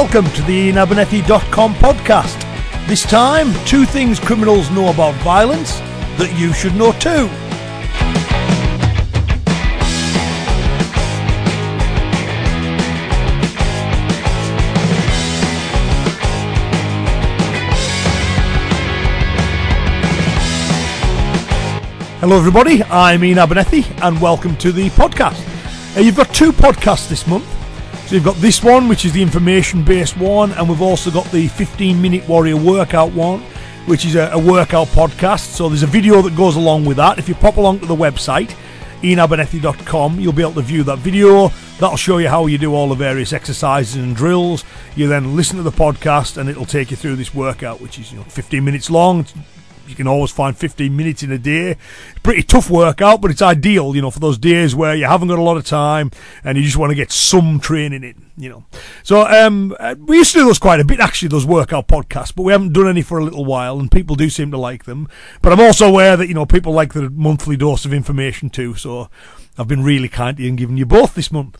welcome to the IainAbernethy.com podcast. This time, two things criminals know about violence that you should know too. Hello, everybody. I'm Iain Abernethy, and welcome to the podcast. You've got two podcasts this month. So you've got this one, which is the information-based one, and we've also got the 15-minute warrior workout one, which is a, a workout podcast. So there's a video that goes along with that. If you pop along to the website, iainabernethy.com, you'll be able to view that video. That'll show you how you do all the various exercises and drills. You then listen to the podcast, and it'll take you through this workout, which is you know 15 minutes long you can always find 15 minutes in a day. Pretty tough workout, but it's ideal, you know, for those days where you haven't got a lot of time and you just want to get some training in, you know. So um, uh, we used to do those quite a bit, actually, those workout podcasts, but we haven't done any for a little while, and people do seem to like them. But I'm also aware that you know people like the monthly dose of information too, so I've been really kind to you and giving you both this month.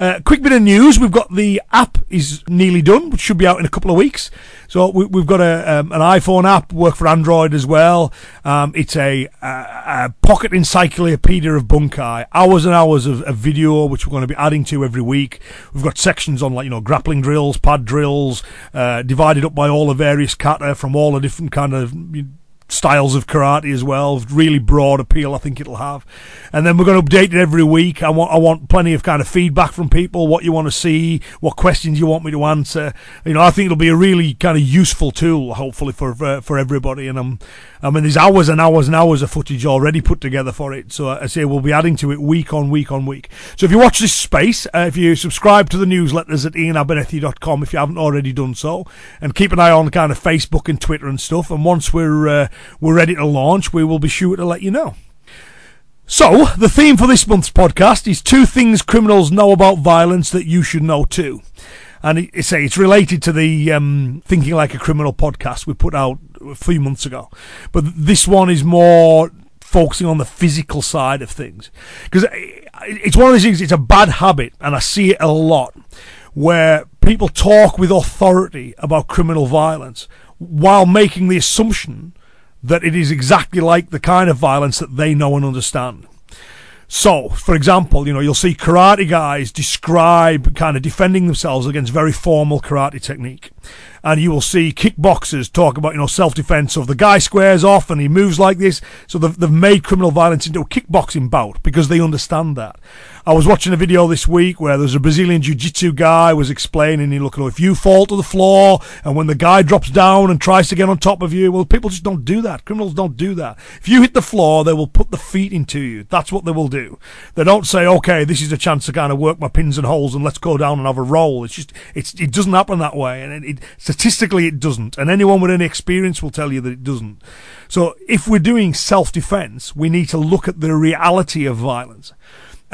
Uh, quick bit of news: we've got the app is nearly done, which should be out in a couple of weeks. So we, have got a um, an iPhone app, work for Android as well. Um, it's a, a, a, pocket encyclopedia of bunkai, hours and hours of, of, video, which we're going to be adding to every week. We've got sections on like you know grappling drills, pad drills, uh, divided up by all the various kata from all the different kind of. You styles of karate as well. Really broad appeal, I think it'll have. And then we're going to update it every week. I want I want plenty of kind of feedback from people, what you want to see, what questions you want me to answer. You know, I think it'll be a really kind of useful tool, hopefully for for, for everybody. And I'm I mean, there's hours and hours and hours of footage already put together for it. So I say we'll be adding to it week on week on week. So if you watch this space, uh, if you subscribe to the newsletters at iainabernethy.com if you haven't already done so, and keep an eye on kind of Facebook and Twitter and stuff. And once we're uh, we're ready to launch, we will be sure to let you know. So, the theme for this month's podcast is two things criminals know about violence that you should know too and it, say it's related to the um, Thinking Like a Criminal podcast we put out a few months ago. But this one is more focusing on the physical side of things because it's one of these things. It's a bad habit, and I see it a lot where people talk with authority about criminal violence while making the assumption that it is exactly like the kind of violence that they know and understand. So, for example, you know, you'll see karate guys describe kind of defending themselves against very formal karate technique. And you will see kickboxers talk about, you know, self-defense. So the guy squares off and he moves like this, so they've, they've made criminal violence into a kickboxing bout because they understand that. I was watching a video this week where there's a Brazilian jiu-jitsu guy was explaining, he look, if you fall to the floor and when the guy drops down and tries to get on top of you, well, people just don't do that. Criminals don't do that. If you hit the floor, they will put the feet into you. That's what they will do. They don't say, okay, this is a chance to kind of work my pins and holds and let's go down and have a roll. It's just, it's, it doesn't happen that way. And it, it, statistically, it doesn't. And anyone with any experience will tell you that it doesn't. So if we're doing self-defense, we need to look at the reality of violence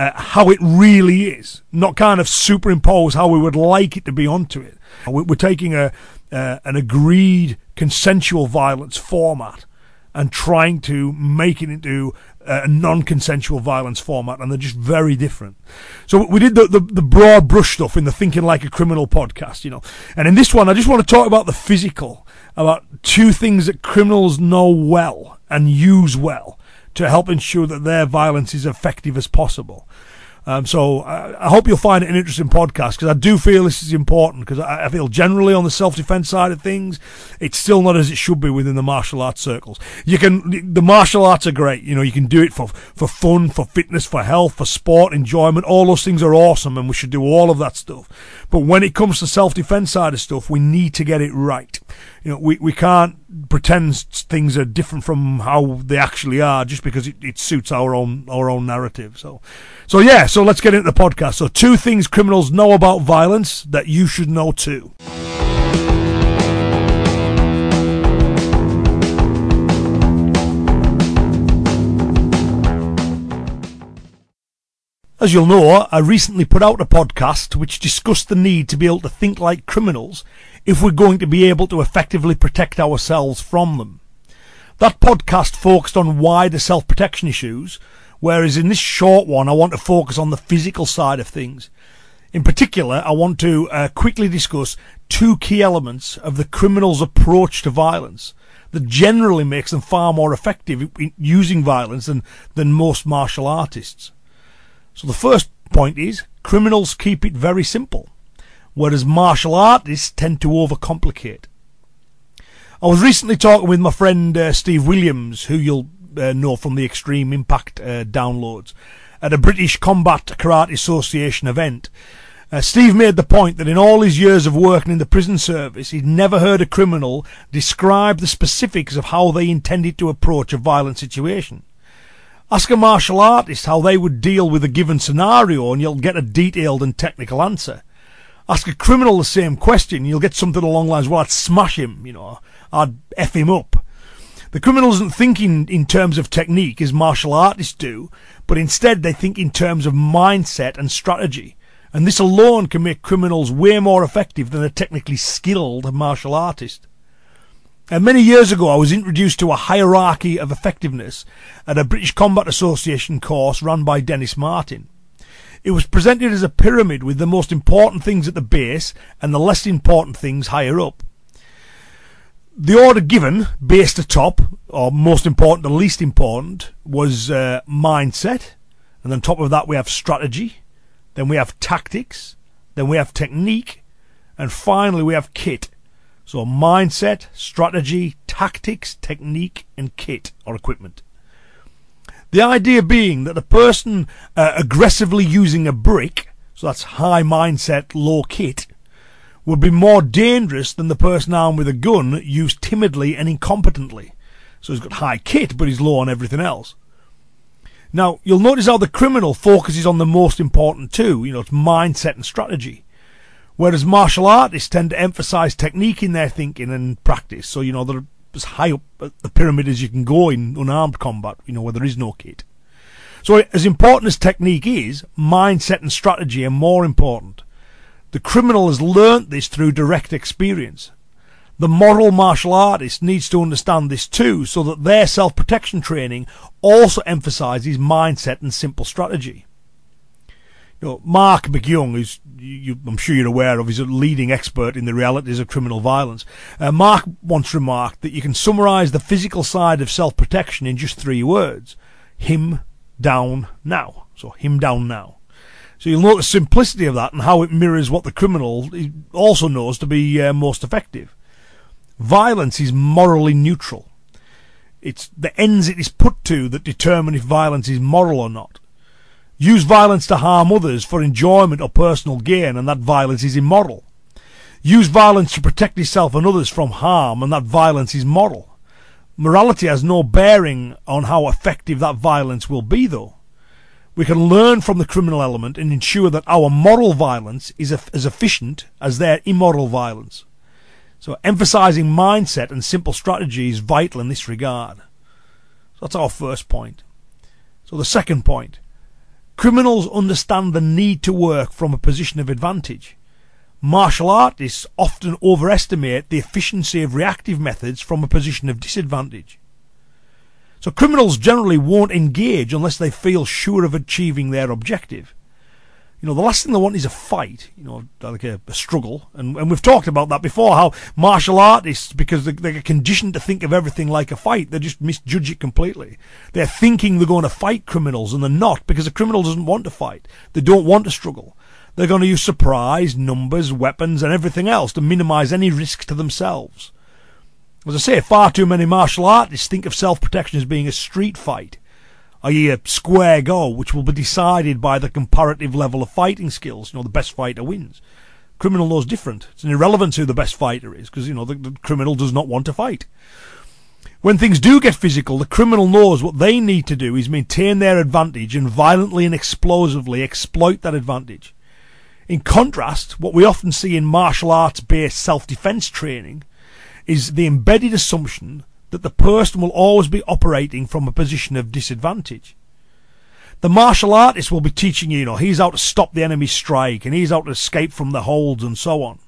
uh, how it really is, not kind of superimpose how we would like it to be onto it. We're taking a uh, an agreed consensual violence format and trying to make it into a non-consensual violence format, and they're just very different. So we did the, the, the, broad brush stuff in the Thinking Like a Criminal podcast, you know. And in this one, I just want to talk about the physical, about two things that criminals know well and use well to help ensure that their violence is effective as possible. Um, so I, I, hope you'll find it an interesting podcast because I do feel this is important because I, I, feel generally on the self-defense side of things, it's still not as it should be within the martial arts circles. You can, the martial arts are great. You know, you can do it for, for fun, for fitness, for health, for sport, enjoyment. All those things are awesome and we should do all of that stuff. But when it comes to self-defense side of stuff, we need to get it right. You know, we, we can't pretend things are different from how they actually are just because it, it suits our own, our own narrative. So, so yeah, so let's get into the podcast. So two things criminals know about violence that you should know too. As you'll know, I recently put out a podcast which discussed the need to be able to think like criminals if we're going to be able to effectively protect ourselves from them. That podcast focused on wider self-protection issues, Whereas in this short one, I want to focus on the physical side of things. In particular, I want to uh, quickly discuss two key elements of the criminal's approach to violence that generally makes them far more effective in using violence than, than most martial artists. So the first point is criminals keep it very simple, whereas martial artists tend to overcomplicate. I was recently talking with my friend uh, Steve Williams, who you'll uh, know from the Extreme Impact uh, downloads, at a British Combat Karate Association event. Uh, Steve made the point that in all his years of working in the prison service, he'd never heard a criminal describe the specifics of how they intended to approach a violent situation. Ask a martial artist how they would deal with a given scenario and you'll get a detailed and technical answer. Ask a criminal the same question, and you'll get something along the lines, well, I'd smash him, you know, I'd F him up. The criminal isn't thinking in terms of technique as martial artists do, but instead they think in terms of mindset and strategy. And this alone can make criminals way more effective than a technically skilled martial artist. And many years ago, I was introduced to a hierarchy of effectiveness at a British Combat Association course run by Dennis Martin. It was presented as a pyramid with the most important things at the base and the less important things higher up. The order given, base to top, or most important to least important, was uh, mindset, and on top of that we have strategy, then we have tactics, then we have technique, and finally we have kit. So mindset, strategy, tactics, technique, and kit or equipment. The idea being that the person uh, aggressively using a brick, so that's high mindset, low kit, would be more dangerous than the person armed with a gun used timidly and incompetently. So he's got high kit, but he's low on everything else. Now, you'll notice how the criminal focuses on the most important two, you know, it's mindset and strategy. Whereas martial artists tend to emphasize technique in their thinking and practice. So, you know, they're as high up the pyramid as you can go in unarmed combat, you know, where there is no kit. So, as important as technique is, mindset and strategy are more important. The criminal has learnt this through direct experience. The moral martial artist needs to understand this too, so that their self-protection training also emphasizes mindset and simple strategy know, Marc MacYoung, who's you, I'm sure you're aware of, is a leading expert in the realities of criminal violence. Uh, Mark once remarked that you can summarise the physical side of self-protection in just three words: him down now. So him down now. So you'll note the simplicity of that and how it mirrors what the criminal also knows to be uh, most effective. Violence is morally neutral. It's the ends it is put to that determine if violence is moral or not use violence to harm others for enjoyment or personal gain, and that violence is immoral. Use violence to protect yourself and others from harm, and that violence is moral. Morality has no bearing on how effective that violence will be, though. We can learn from the criminal element and ensure that our moral violence is as efficient as their immoral violence. So, emphasizing mindset and simple strategy is vital in this regard. So that's our first point. So, the second point Criminals understand the need to work from a position of advantage. Martial artists often overestimate the efficiency of reactive methods from a position of disadvantage. So criminals generally won't engage unless they feel sure of achieving their objective you know, the last thing they want is a fight, you know, like a, a struggle. And, and we've talked about that before, how martial artists, because they, they're conditioned to think of everything like a fight, they just misjudge it completely. They're thinking they're going to fight criminals and they're not, because a criminal doesn't want to fight. They don't want to struggle. They're going to use surprise, numbers, weapons, and everything else to minimize any risk to themselves. As I say, far too many martial artists think of self-protection as being a street fight i.e. a square go, which will be decided by the comparative level of fighting skills. You know, the best fighter wins. Criminal knows different. It's an irrelevance who the best fighter is, because, you know, the, the criminal does not want to fight. When things do get physical, the criminal knows what they need to do is maintain their advantage and violently and explosively exploit that advantage. In contrast, what we often see in martial arts based self defense training is the embedded assumption that the person will always be operating from a position of disadvantage. The martial artist will be teaching you, you know, he's out to stop the enemy's strike and he's out to escape from the holds and so on.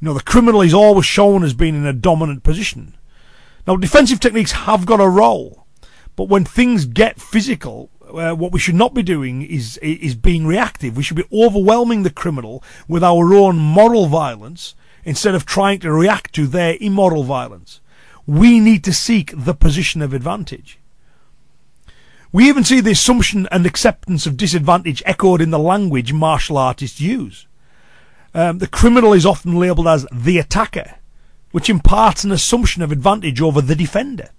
You know, the criminal is always shown as being in a dominant position. Now, defensive techniques have got a role, but when things get physical, uh, what we should not be doing is is being reactive. We should be overwhelming the criminal with our own moral violence instead of trying to react to their immoral violence. We need to seek the position of advantage. We even see the assumption and acceptance of disadvantage echoed in the language martial artists use. Um, the criminal is often labelled as the attacker, which imparts an assumption of advantage over the defender.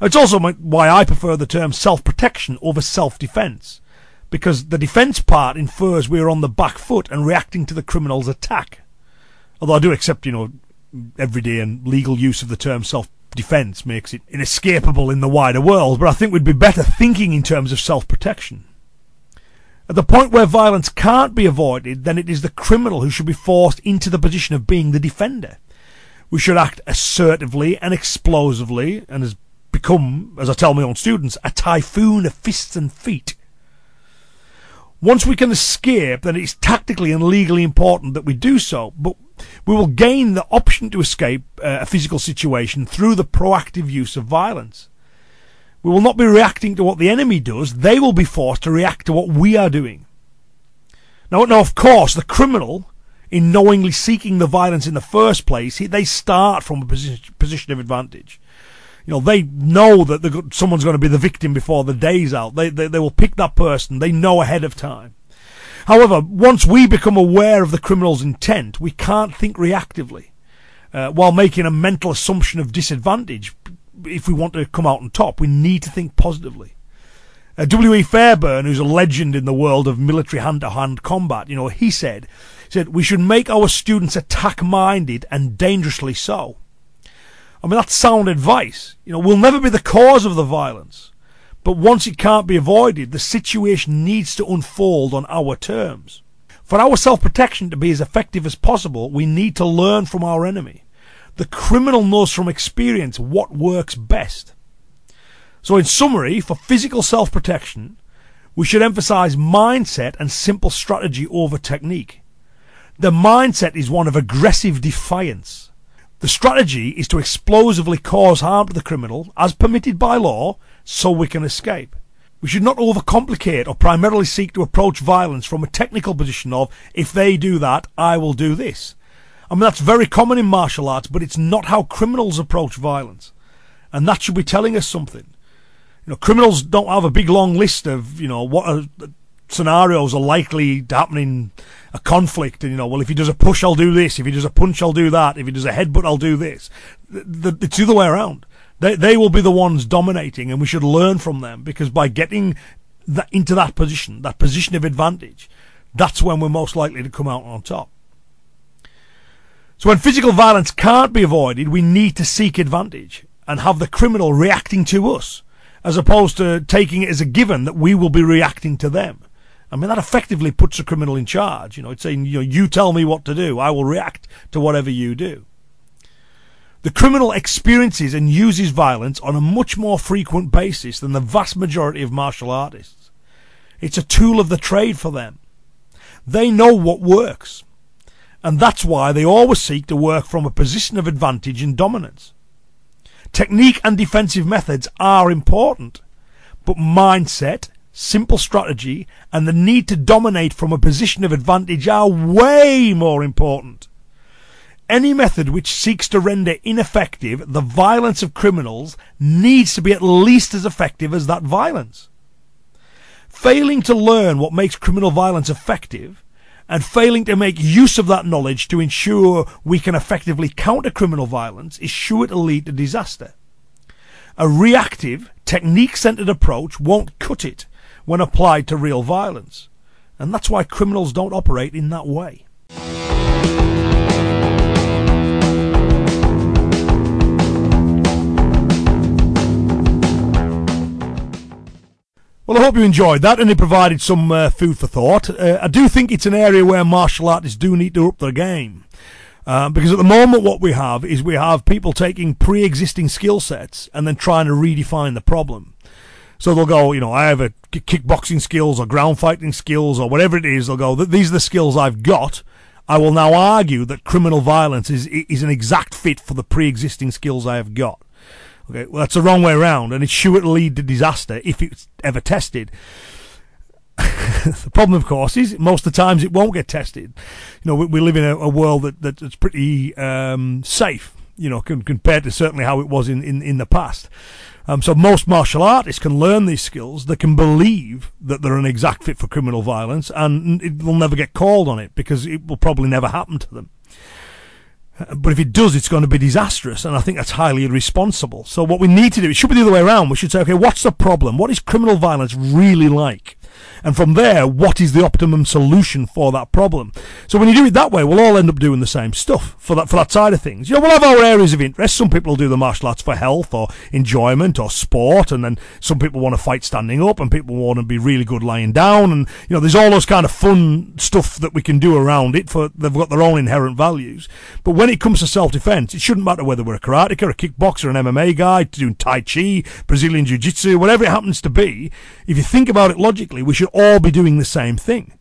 It's also why I prefer the term self-protection over self-defence, because the defence part infers we're on the back foot and reacting to the criminal's attack. Although I do accept, you know, everyday and legal use of the term self-defence makes it inescapable in the wider world, but I think we'd be better thinking in terms of self-protection. At the point where violence can't be avoided, then it is the criminal who should be forced into the position of being the defender. We should act assertively and explosively, and has become, as I tell my own students, a typhoon of fists and feet. Once we can escape, then it's tactically and legally important that we do so, but we will gain the option to escape uh, a physical situation through the proactive use of violence. We will not be reacting to what the enemy does, they will be forced to react to what we are doing. Now, now of course, the criminal, in knowingly seeking the violence in the first place, they start from a position, position of advantage. You know, they know that someone's going to be the victim before the day's out. They, they, they will pick that person. They know ahead of time. However, once we become aware of the criminal's intent, we can't think reactively, uh, while making a mental assumption of disadvantage if we want to come out on top, we need to think positively. Uh, W.E. Fairbairn, who's a legend in the world of military hand-to-hand combat, you know, he said, said, we should make our students attack-minded and dangerously so. I mean, that's sound advice. You know, we'll never be the cause of the violence. But once it can't be avoided, the situation needs to unfold on our terms. For our self-protection to be as effective as possible, we need to learn from our enemy. The criminal knows from experience what works best. So in summary, for physical self-protection, we should emphasize mindset and simple strategy over technique. The mindset is one of aggressive defiance. The strategy is to explosively cause harm to the criminal, as permitted by law, so we can escape. We should not overcomplicate or primarily seek to approach violence from a technical position of, if they do that, I will do this. I mean, that's very common in martial arts, but it's not how criminals approach violence. And that should be telling us something. You know, criminals don't have a big long list of, you know, what are, scenarios are likely to happen in a conflict. And, you know, well, if he does a push, I'll do this. If he does a punch, I'll do that. If he does a headbutt, I'll do this. The, the, it's the other way around. They, they will be the ones dominating, and we should learn from them because by getting that into that position, that position of advantage, that's when we're most likely to come out on top. So when physical violence can't be avoided, we need to seek advantage and have the criminal reacting to us, as opposed to taking it as a given that we will be reacting to them. I mean, that effectively puts the criminal in charge. You know, it's saying, you know, you tell me what to do. I will react to whatever you do. The criminal experiences and uses violence on a much more frequent basis than the vast majority of martial artists. It's a tool of the trade for them. They know what works and that's why they always seek to work from a position of advantage and dominance. Technique and defensive methods are important, but mindset, simple strategy, and the need to dominate from a position of advantage are way more important. Any method which seeks to render ineffective the violence of criminals needs to be at least as effective as that violence. Failing to learn what makes criminal violence effective and failing to make use of that knowledge to ensure we can effectively counter criminal violence is sure to lead to disaster. A reactive, technique-centered approach won't cut it when applied to real violence. And that's why criminals don't operate in that way. Well, I hope you enjoyed that and it provided some uh, food for thought. Uh, I do think it's an area where martial artists do need to up their game. Uh, because at the moment, what we have is we have people taking pre existing skill sets and then trying to redefine the problem. So they'll go, you know, I have a kickboxing skills or ground fighting skills or whatever it is. They'll go, these are the skills I've got. I will now argue that criminal violence is, is an exact fit for the pre existing skills I have got. Okay, well, that's the wrong way around, and it's sure to lead to disaster if it's ever tested. the problem, of course, is most of the times it won't get tested. You know, we, we live in a, a world that, that's pretty um, safe, you know, compared to certainly how it was in, in, in the past. Um, so most martial artists can learn these skills. They can believe that they're an exact fit for criminal violence, and it will never get called on it because it will probably never happen to them. Uh, but if it does, it's going to be disastrous, and I think that's highly irresponsible. So what we need to do, it should be the other way around. We should say, okay, what's the problem? What is criminal violence really like? And from there, what is the optimum solution for that problem? So when you do it that way, we'll all end up doing the same stuff for that for that side of things. You know, we'll have our areas of interest. Some people do the martial arts for health or enjoyment or sport, and then some people want to fight standing up, and people want to be really good lying down, and you know, there's all those kind of fun stuff that we can do around it. For they've got their own inherent values. But when it comes to self-defense, it shouldn't matter whether we're a karateka, a kickboxer, an MMA guy, doing tai chi, Brazilian jiu-jitsu, whatever it happens to be. If you think about it logically, we should all be doing the same thing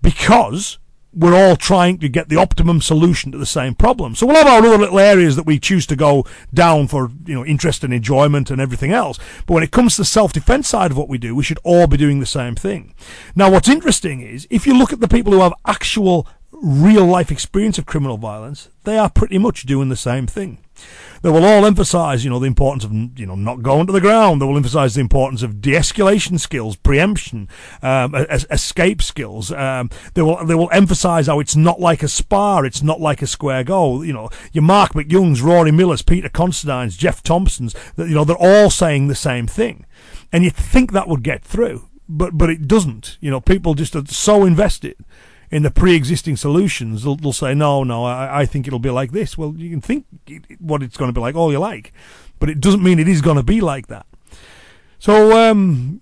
because we're all trying to get the optimum solution to the same problem. So we'll have our other little areas that we choose to go down for, you know, interest and enjoyment and everything else. But when it comes to the self-defense side of what we do, we should all be doing the same thing. Now, what's interesting is if you look at the people who have actual real life experience of criminal violence, they are pretty much doing the same thing. They will all emphasise, you know, the importance of, you know, not going to the ground. They will emphasise the importance of de-escalation skills, preemption, um, escape skills. Um, they will they will emphasise how it's not like a spar, it's not like a square go. You know, your Marc MacYoung's, Rory Miller's, Peter Consterdine's, Geoff Thompson's. You know, they're all saying the same thing, and you think that would get through, but but it doesn't. You know, people just are so invested in the pre-existing solutions, they'll, they'll say, no, no, I, I, think it'll be like this. Well, you can think what it's going to be like all you like, but it doesn't mean it is going to be like that. So, um,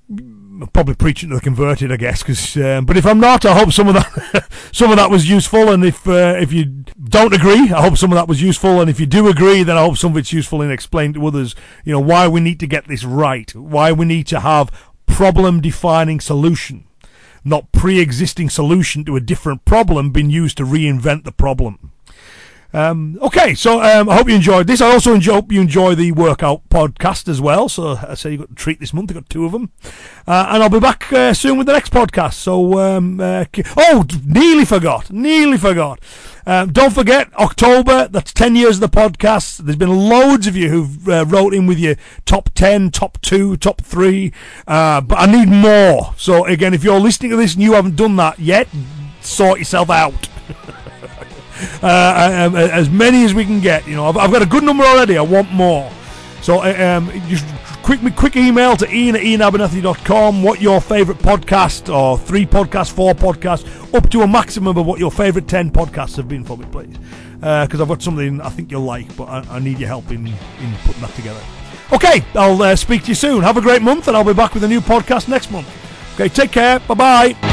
probably preaching to the converted, I guess. Cause, um, but if I'm not, I hope some of that, some of that was useful. And if uh, if you don't agree, I hope some of that was useful. And if you do agree, then I hope some of it's useful in explaining to others, you know, why we need to get this right, why we need to have problem-defining solution not pre-existing solution to a different problem being used to reinvent the problem. Um, okay, so um, I hope you enjoyed this. I also enjoy, hope you enjoy the workout podcast as well. So I say you got a treat this month. I got two of them, uh, and I'll be back uh, soon with the next podcast. So um, uh, oh, nearly forgot, nearly forgot. Um, don't forget October. That's ten years of the podcast. There's been loads of you who've uh, wrote in with your top ten, top two, top three, uh, but I need more. So again, if you're listening to this and you haven't done that yet, sort yourself out. uh, um, as many as we can get. You know, I've, I've, got a good number already. I want more. So uh, um, just quick quick email to iain at iainabernethy.com what your favourite podcast or three podcasts, four podcasts, up to a maximum of what your favourite ten podcasts have been for me, please. Because uh, I've got something I think you'll like, but I, I, need your help in, in putting that together. Okay, I'll uh, speak to you soon. Have a great month, and I'll be back with a new podcast next month. Okay, take care. Bye bye.